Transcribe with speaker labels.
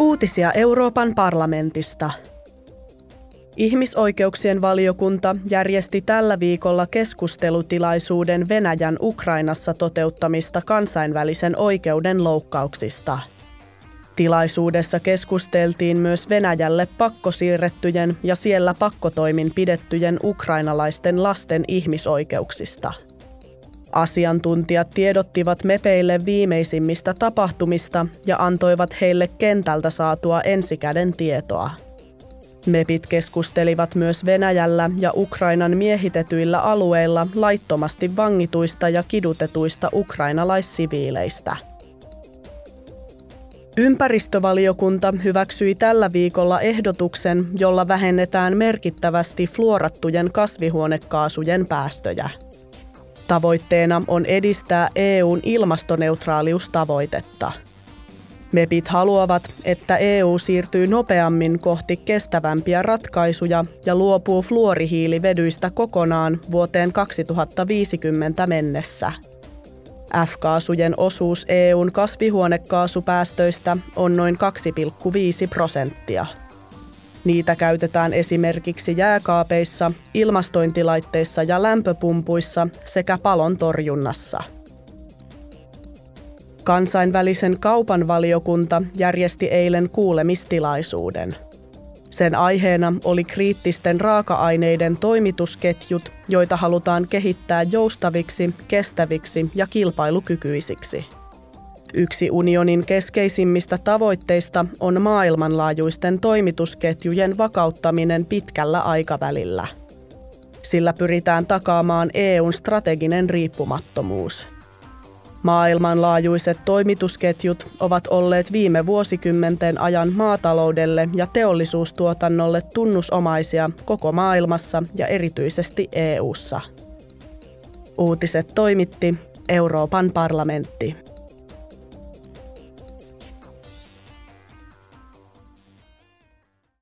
Speaker 1: Uutisia Euroopan parlamentista. Ihmisoikeuksien valiokunta järjesti tällä viikolla keskustelutilaisuuden Venäjän Ukrainassa toteuttamista kansainvälisen oikeuden loukkauksista. Tilaisuudessa keskusteltiin myös Venäjälle pakkosiirrettyjen ja siellä pakkotoimin pidettyjen ukrainalaisten lasten ihmisoikeuksista – Asiantuntijat tiedottivat mepeille viimeisimmistä tapahtumista ja antoivat heille kentältä saatua ensikäden tietoa. MEPit keskustelivat myös Venäjällä ja Ukrainan miehitetyillä alueilla laittomasti vangituista ja kidutetuista ukrainalaissiviileistä. Ympäristövaliokunta hyväksyi tällä viikolla ehdotuksen, jolla vähennetään merkittävästi fluorattujen kasvihuonekaasujen päästöjä. Tavoitteena on edistää EUn ilmastoneutraaliustavoitetta. MEPit haluavat, että EU siirtyy nopeammin kohti kestävämpiä ratkaisuja ja luopuu fluorihiilivedyistä kokonaan vuoteen 2050 mennessä. F-kaasujen osuus EUn kasvihuonekaasupäästöistä on noin 2,5 prosenttia. Niitä käytetään esimerkiksi jääkaapeissa, ilmastointilaitteissa ja lämpöpumpuissa sekä palon torjunnassa. Kansainvälisen kaupan valiokunta järjesti eilen kuulemistilaisuuden. Sen aiheena oli kriittisten raaka-aineiden toimitusketjut, joita halutaan kehittää joustaviksi, kestäviksi ja kilpailukykyisiksi. Yksi unionin keskeisimmistä tavoitteista on maailmanlaajuisten toimitusketjujen vakauttaminen pitkällä aikavälillä. Sillä pyritään takaamaan EUn strateginen riippumattomuus. Maailmanlaajuiset toimitusketjut ovat olleet viime vuosikymmenten ajan maataloudelle ja teollisuustuotannolle tunnusomaisia koko maailmassa ja erityisesti EU:ssa. Uutiset toimitti Euroopan parlamentti.